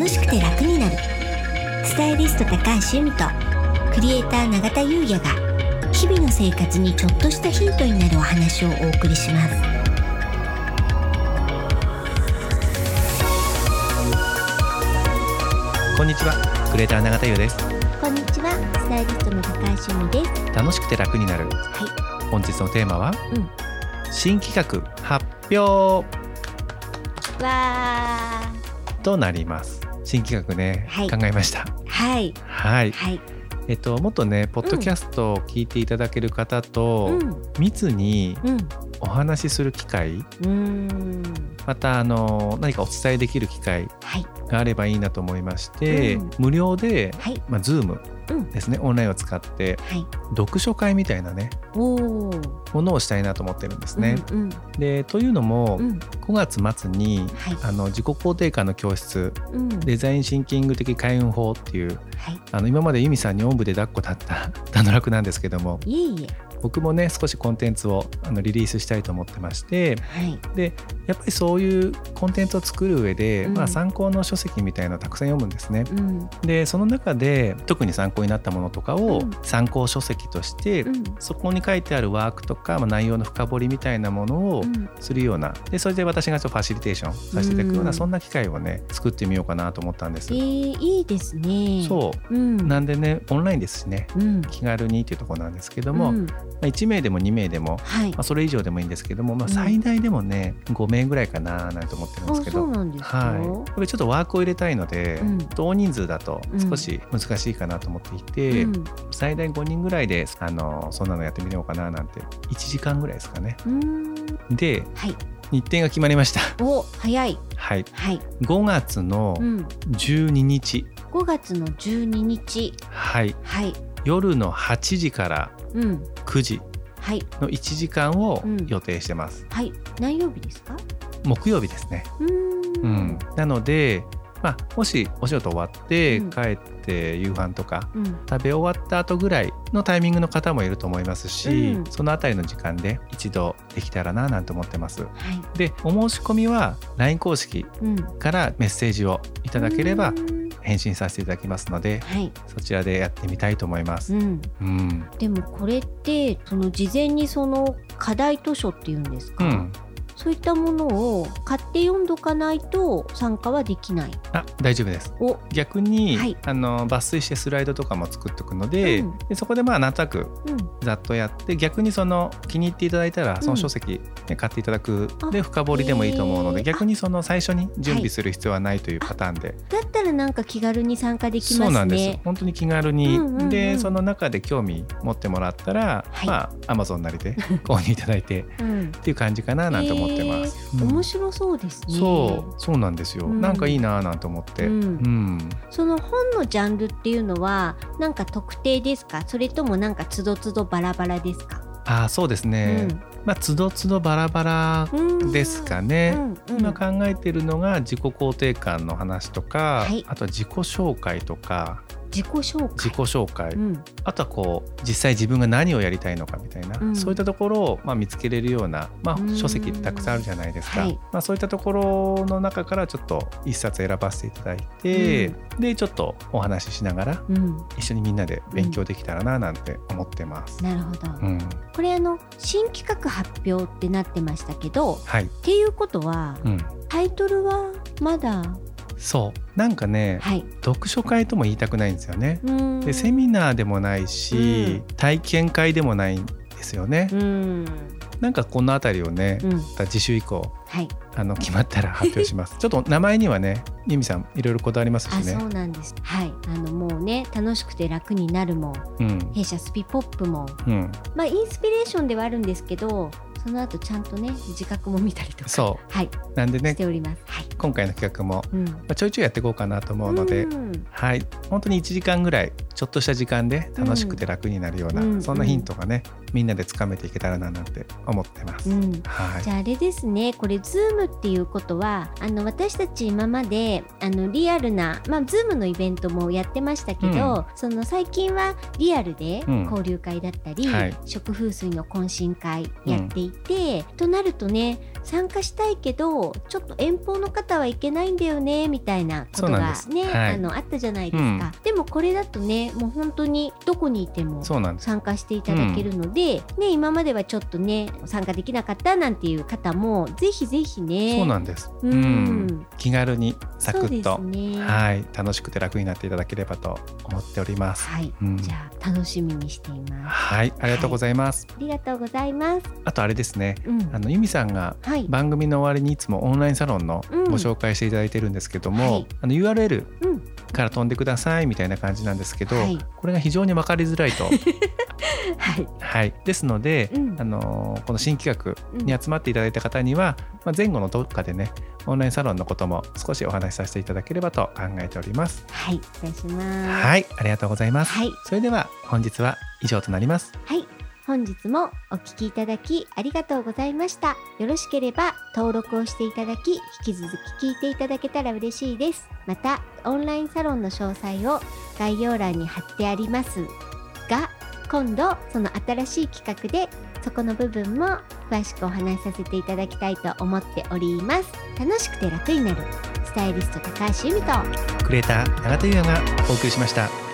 楽しくて楽になる。スタイリスト高橋由美とクリエイター永田優也が日々の生活にちょっとしたヒントになるお話をお送りします。こんにちはクリエイター永田優です。こんにちはスタイリストの高橋由美です。楽しくて楽になる。は本日のテーマは、うん。新企画発表。いわとなります新企画ね、はい。考えました。ーはい。はい。はい。えっともっとねポッドキャストを聞いていただける方と、うん。密にうん。お話しする機会うーんまたあの何かお伝えできる機会はい。があればいいなと思いまして、うん。無料で、はい。まあ、Zoom うん。ですねオンラインを使ってはい。読書会みたいなねものをしたいなと思ってるんですね。うんでというのも、うん。うん5月末にはい。あの自己肯定感の教室うん。デザインシンキング的開運法っていうはい。あの今まで由美さんにおんぶで抱っこだった 段の楽なんですけどもいえいえ僕もね少しコンテンツをあのリリースしたいと思ってましてはいでやっぱりそういうコンテンツを作る上で、うんまあ、参考の書籍みたいなのをたくさん読むんですね。うんでその中で特に参考になったものとかをうん参考書籍として、うんそこに書いてあるワークとか、まあ、内容の深掘りみたいなものをうんするようなでそれで私がちょっとファシリテーションさせていただくような、うんそんな機会をね作ってみようかなと思ったんです。えー、いいですね。そううん。なんでねオンラインですしねうん。気軽にっていうところなんですけども、うんまあ、1名でも2名でも、はいまあ、。それ以上でもいいんですけども、まあ、うん最大でもね、5名ぐらいかななんて思ってるんですあ、けど。はい、ちょっとワークを入れたいので、うん大人数だとうん少し難しいかなと思っていて、うん。最大5人ぐらいであのそんなのやってみようかななんて1時間ぐらいですかね。ではい。日程が決まりました。お、早い。はい、はい。5月のうん。12日、5月の12日。はい、はい。夜の8時からうん。9時はい。の1時間をうん予定してます。はい。何曜日ですか？木曜日ですね。うーん。うん、なので、まあ、もしお仕事終わってうん帰って夕飯とかうん。食べ終わった後ぐらいのタイミングの方もいると思いますし、うんそのあたりの時間で一度できたらななんて思ってます。はい。でお申し込みは LINE 公式からメッセージをいただければ返信させていただきますのではい。そちらでやってみたいと思います。うん。うん、でもこれってその事前にその課題図書っていうんですか、うん、そういったものを買って読んどかないと参加はできない。あ大丈夫です。お、逆に、はい。あの抜粋してスライドとかも作っておくので,、うん。でそこでまあなんとなくうん、ざっとやって逆にその気に入っていただいたらその書籍、ね買っていただくで深掘りでもいいと思うのへー。で逆にその最初に準備する必要はないというパターンで、だったらなんか気軽に参加できますね。そうなんです本当に気軽に、うんうんうんでその中で興味持ってもらったら、はい。まあアマゾンなりで 購入いただいてうん、っていう感じかななんて思ってます。面白そうですね。そう。そうなんですよ、うん。なんかいいななんて思って、うん。うん。その本のジャンルっていうのはなんか特定ですか？それともなんかつどつどバラバラですか、ああそうですね、まあつどつどバラバラうん。ですかね。うんうん。今考えてるのが自己肯定感の話とか、はい。あとは自己紹介とか自己紹介。自己紹介、うん。あとはこう実際自分が何をやりたいのかみたいな、うん。そういったところを、まあ、見つけれるような、まうん。あ、書籍ってたくさんあるじゃないですか、はい。まあ、そういったところの中からちょっと一冊選ばせていただいて、でちょっとお話ししながらうん、一緒にみんなで勉強できたらななんて思ってます。なるほど、うん、これあの新企画発表ってなってましたけどはい、っていうことはうん、タイトルはまだそう。なんかね、はい。読書会とも言いたくないんですよね。うん。でセミナーでもないし、体験会でもないんですよね。うん。なんかこの辺りをね、うん。また次週以降はい。あの決まったら発表します。ちょっと名前にはね、ユミさんいろいろこだわりますしあね。そうなんです。はい。あのもうね楽しくて楽になるもうん、弊社スピポップも。うん、まあインスピレーションではあるんですけどその後ちゃんとね自覚も見たりとか。そはい、う。なんでねし、ております。はい、今回の企画も、うん。まあ、ちょいちょいやっていこうかなと思うので、うん。はい、本当に1時間ぐらいちょっとした時間で楽しくて楽になるような、うん。そんなヒントがね、みんなでつかめていけたらななんて思ってます。うん。はい。じゃああれですね。これ Zoom っていうことはあの私たち今まであのリアルな、まあ、Zoom のイベントもやってましたけど、その最近はリアルでうん。交流会だったり、はい。食風水の懇親会やっていて、となるとね参加したいけどちょっと遠方の方はいけないんだよねみたいなことがね、はい。あのあったじゃないですか、でもこれだとねもう本当にどこにいても。参加していただけるので、ね、今まではちょっとね参加できなかったなんていう方もぜひぜひね。そうなんです。うん。うん。気軽にサクッと、ね。はい。楽しくて楽になっていただければと思っております。はい、うん。じゃあ楽しみにしています。はい。ありがとうございます。ありがとうございます。あとあれですね。うん。あの由美さんがはい。番組の終わりにいつもオンラインサロンのうん。ご紹介していただいてるんですけども、はい。あの URL うん。から飛んでくださいみたいな感じなんですけど、はい。これが非常に分かりづらいと。はい。はい、ですので、うん。あのこの新企画に集まっていただいた方には、まあ、前後のどっかでねオンラインサロンのことも少しお話しさせていただければと考えております。はい。お願いします。はい、ありがとうございます。はい。それでは本日は以上となります。はい本日もお聞きいただきありがとうございました。よろしければ登録をしていただき引き続き聞いていただけたら嬉しいです。またオンラインサロンの詳細を概要欄に貼ってありますが今度その新しい企画でそこの部分も詳しくお話しさせていただきたいと思っております。楽しくて楽になる。スタイリスト高橋由美と。クレーター永田優也がお送りしました。